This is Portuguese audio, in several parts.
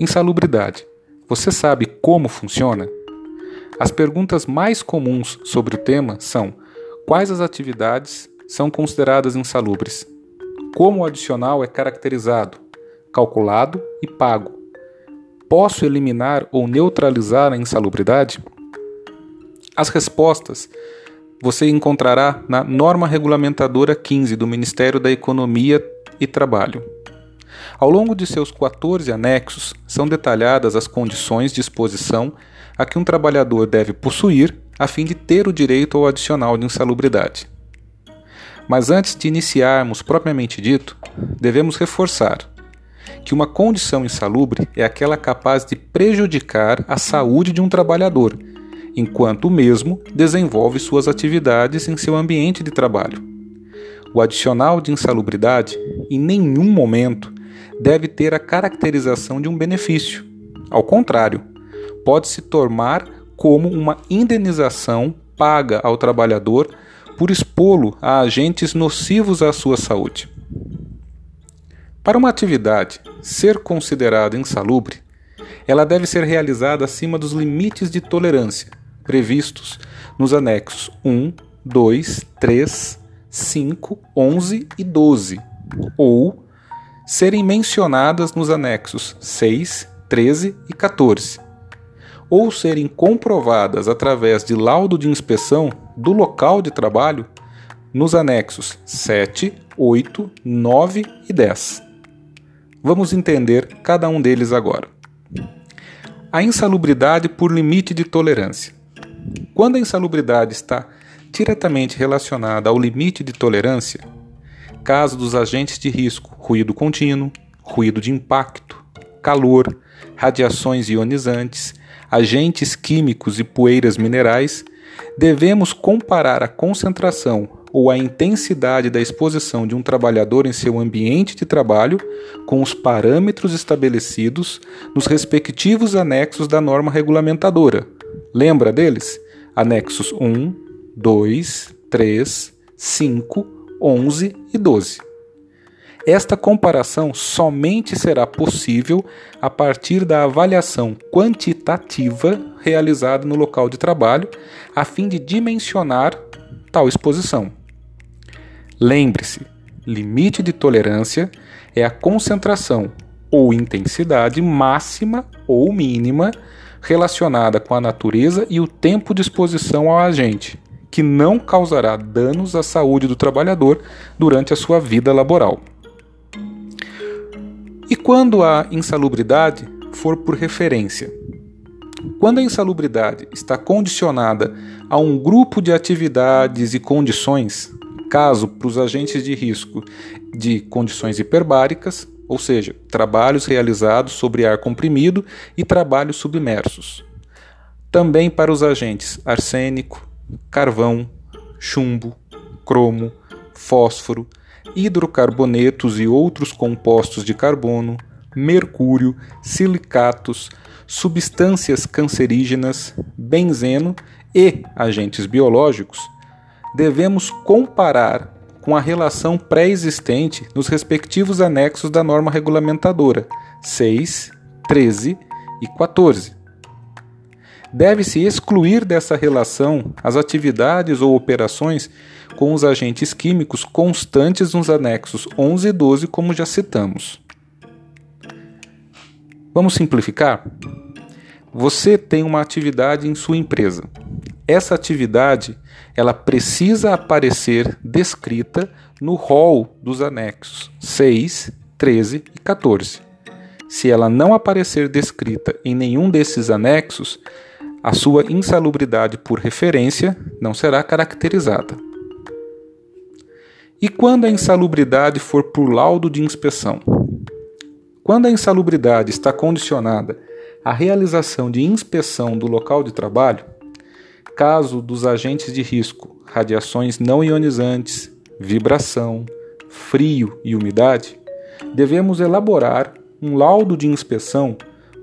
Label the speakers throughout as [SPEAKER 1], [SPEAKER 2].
[SPEAKER 1] Insalubridade. Você sabe como funciona? As perguntas mais comuns sobre o tema são: quais as atividades são consideradas insalubres? Como o adicional é caracterizado, calculado e pago? Posso eliminar ou neutralizar a insalubridade? As respostas você encontrará na Norma Regulamentadora 15 do Ministério da Economia e Trabalho. Ao longo de seus 14 anexos, são detalhadas as condições de exposição a que um trabalhador deve possuir a fim de ter o direito ao adicional de insalubridade. Mas antes de iniciarmos propriamente dito, devemos reforçar que uma condição insalubre é aquela capaz de prejudicar a saúde de um trabalhador, enquanto o mesmo desenvolve suas atividades em seu ambiente de trabalho. O adicional de insalubridade, em nenhum momento, deve ter a caracterização de um benefício. Ao contrário, pode se tornar como uma indenização paga ao trabalhador por expô-lo a agentes nocivos à sua saúde. Para uma atividade ser considerada insalubre, ela deve ser realizada acima dos limites de tolerância previstos nos anexos 1, 2, 3, 5, 11 e 12, ou serem mencionadas nos anexos 6, 13 e 14, ou serem comprovadas através de laudo de inspeção do local de trabalho nos anexos 7, 8, 9 e 10. Vamos entender cada um deles agora. A insalubridade por limite de tolerância. Quando a insalubridade está diretamente relacionada ao limite de tolerância, caso dos agentes de risco, ruído contínuo, ruído de impacto, calor, radiações ionizantes, agentes químicos e poeiras minerais, devemos comparar a concentração ou a intensidade da exposição de um trabalhador em seu ambiente de trabalho com os parâmetros estabelecidos nos respectivos anexos da norma regulamentadora. Lembra deles? Anexos 1, 2, 3, 5, 11 e 12. Esta comparação somente será possível a partir da avaliação quantitativa realizada no local de trabalho, a fim de dimensionar tal exposição. Lembre-se, limite de tolerância é a concentração ou intensidade máxima ou mínima relacionada com a natureza e o tempo de exposição ao agente, que não causará danos à saúde do trabalhador durante a sua vida laboral. E quando a insalubridade for por referência? Quando a insalubridade está condicionada a um grupo de atividades e condições, caso para os agentes de risco de condições hiperbáricas, ou seja, trabalhos realizados sobre ar comprimido e trabalhos submersos. Também para os agentes arsênico, carvão, chumbo, cromo, fósforo, hidrocarbonetos e outros compostos de carbono, mercúrio, silicatos, substâncias cancerígenas, benzeno e agentes biológicos, devemos comparar com a relação pré-existente nos respectivos anexos da norma regulamentadora 6, 13 e 14. Deve-se excluir dessa relação as atividades ou operações com os agentes químicos constantes nos anexos 11 e 12, como já citamos. Vamos simplificar? Você tem uma atividade em sua empresa. Essa atividade ela precisa aparecer descrita no rol dos anexos 6, 13 e 14. Se ela não aparecer descrita em nenhum desses anexos, a sua insalubridade por referência não será caracterizada. E quando a insalubridade for por laudo de inspeção? Quando a insalubridade está condicionada à realização de inspeção do local de trabalho, caso dos agentes de risco, radiações não ionizantes, vibração, frio e umidade, devemos elaborar um laudo de inspeção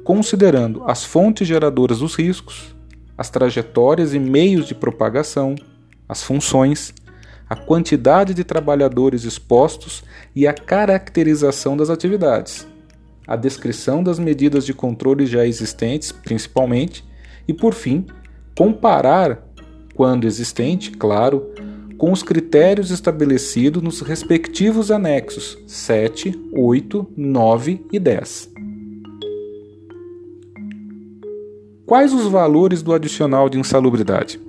[SPEAKER 1] considerando as fontes geradoras dos riscos, as trajetórias e meios de propagação, as funções, a quantidade de trabalhadores expostos e a caracterização das atividades. a descrição das medidas de controle já existentes, principalmente, e por fim, comparar, quando existente, claro, com os critérios estabelecidos nos respectivos anexos 7, 8, 9 e 10. Quais os valores do adicional de insalubridade?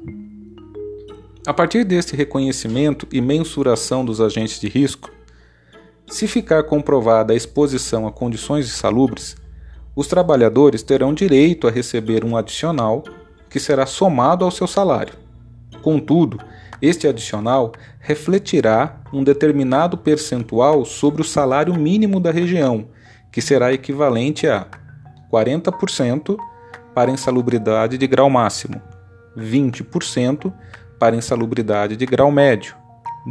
[SPEAKER 1] A partir deste reconhecimento e mensuração dos agentes de risco, se ficar comprovada a exposição a condições insalubres, os trabalhadores terão direito a receber um adicional que será somado ao seu salário. Contudo, este adicional refletirá um determinado percentual sobre o salário mínimo da região, que será equivalente a 40% para insalubridade de grau máximo, 20% para insalubridade de grau médio,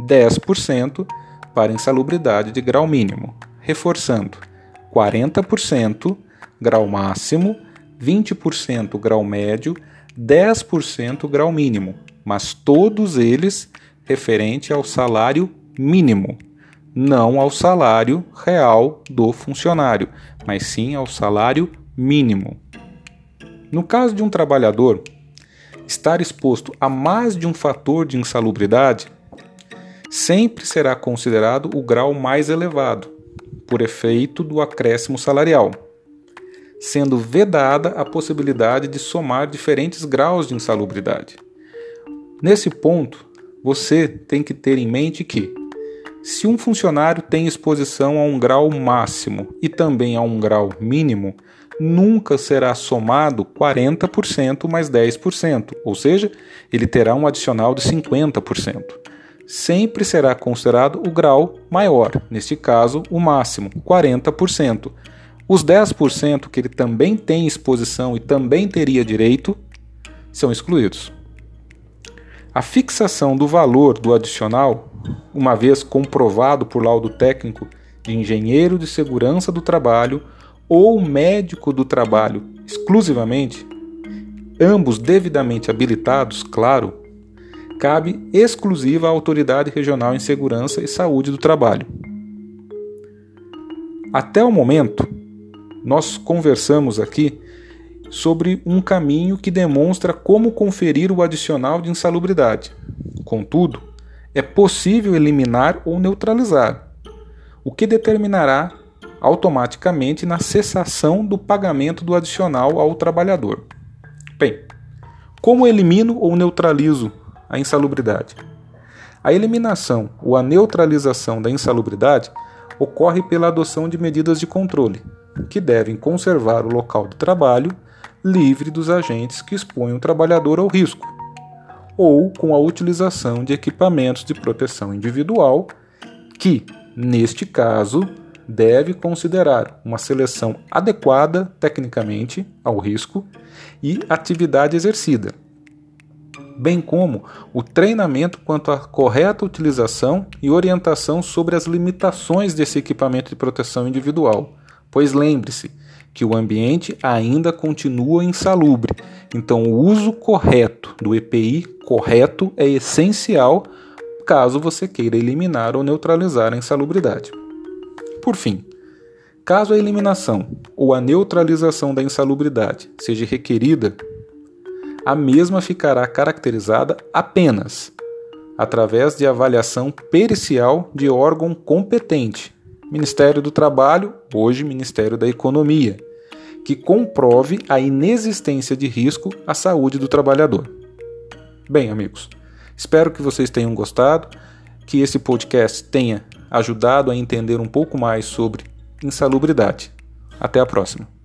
[SPEAKER 1] 10% para insalubridade de grau mínimo, reforçando 40% grau máximo, 20% grau médio, 10% grau mínimo, mas todos eles referente ao salário mínimo, não ao salário real do funcionário, mas sim ao salário mínimo. No caso de um trabalhador estar exposto a mais de um fator de insalubridade, sempre será considerado o grau mais elevado, por efeito do acréscimo salarial, sendo vedada a possibilidade de somar diferentes graus de insalubridade. Nesse ponto, você tem que ter em mente que, se um funcionário tem exposição a um grau máximo e também a um grau mínimo, nunca será somado 40% mais 10%, ou seja, ele terá um adicional de 50%. Sempre será considerado o grau maior, neste caso, o máximo, 40%. Os 10% que ele também tem exposição e também teria direito são excluídos. A fixação do valor do adicional, uma vez comprovado por laudo técnico de engenheiro de segurança do trabalho ou médico do trabalho exclusivamente, ambos devidamente habilitados, claro, cabe exclusiva à Autoridade Regional em Segurança e Saúde do Trabalho. Até o momento, nós conversamos aqui sobre um caminho que demonstra como conferir o adicional de insalubridade. Contudo, é possível eliminar ou neutralizar, o que determinará automaticamente na cessação do pagamento do adicional ao trabalhador. Bem, como elimino ou neutralizo a insalubridade? A eliminação ou a neutralização da insalubridade ocorre pela adoção de medidas de controle, que devem conservar o local de trabalho livre dos agentes que expõem o trabalhador ao risco, ou com a utilização de equipamentos de proteção individual, que, neste caso, deve considerar uma seleção adequada tecnicamente ao risco e atividade exercida, bem como o treinamento quanto à correta utilização e orientação sobre as limitações desse equipamento de proteção individual. Pois lembre-se, que o ambiente ainda continua insalubre. Então, o uso correto do EPI correto é essencial caso você queira eliminar ou neutralizar a insalubridade. Por fim, caso a eliminação ou a neutralização da insalubridade seja requerida, a mesma ficará caracterizada apenas através de avaliação pericial de órgão competente, Ministério do Trabalho, hoje Ministério da Economia, que comprove a inexistência de risco à saúde do trabalhador. Bem, amigos, espero que vocês tenham gostado, que esse podcast tenha ajudado a entender um pouco mais sobre insalubridade. Até a próxima.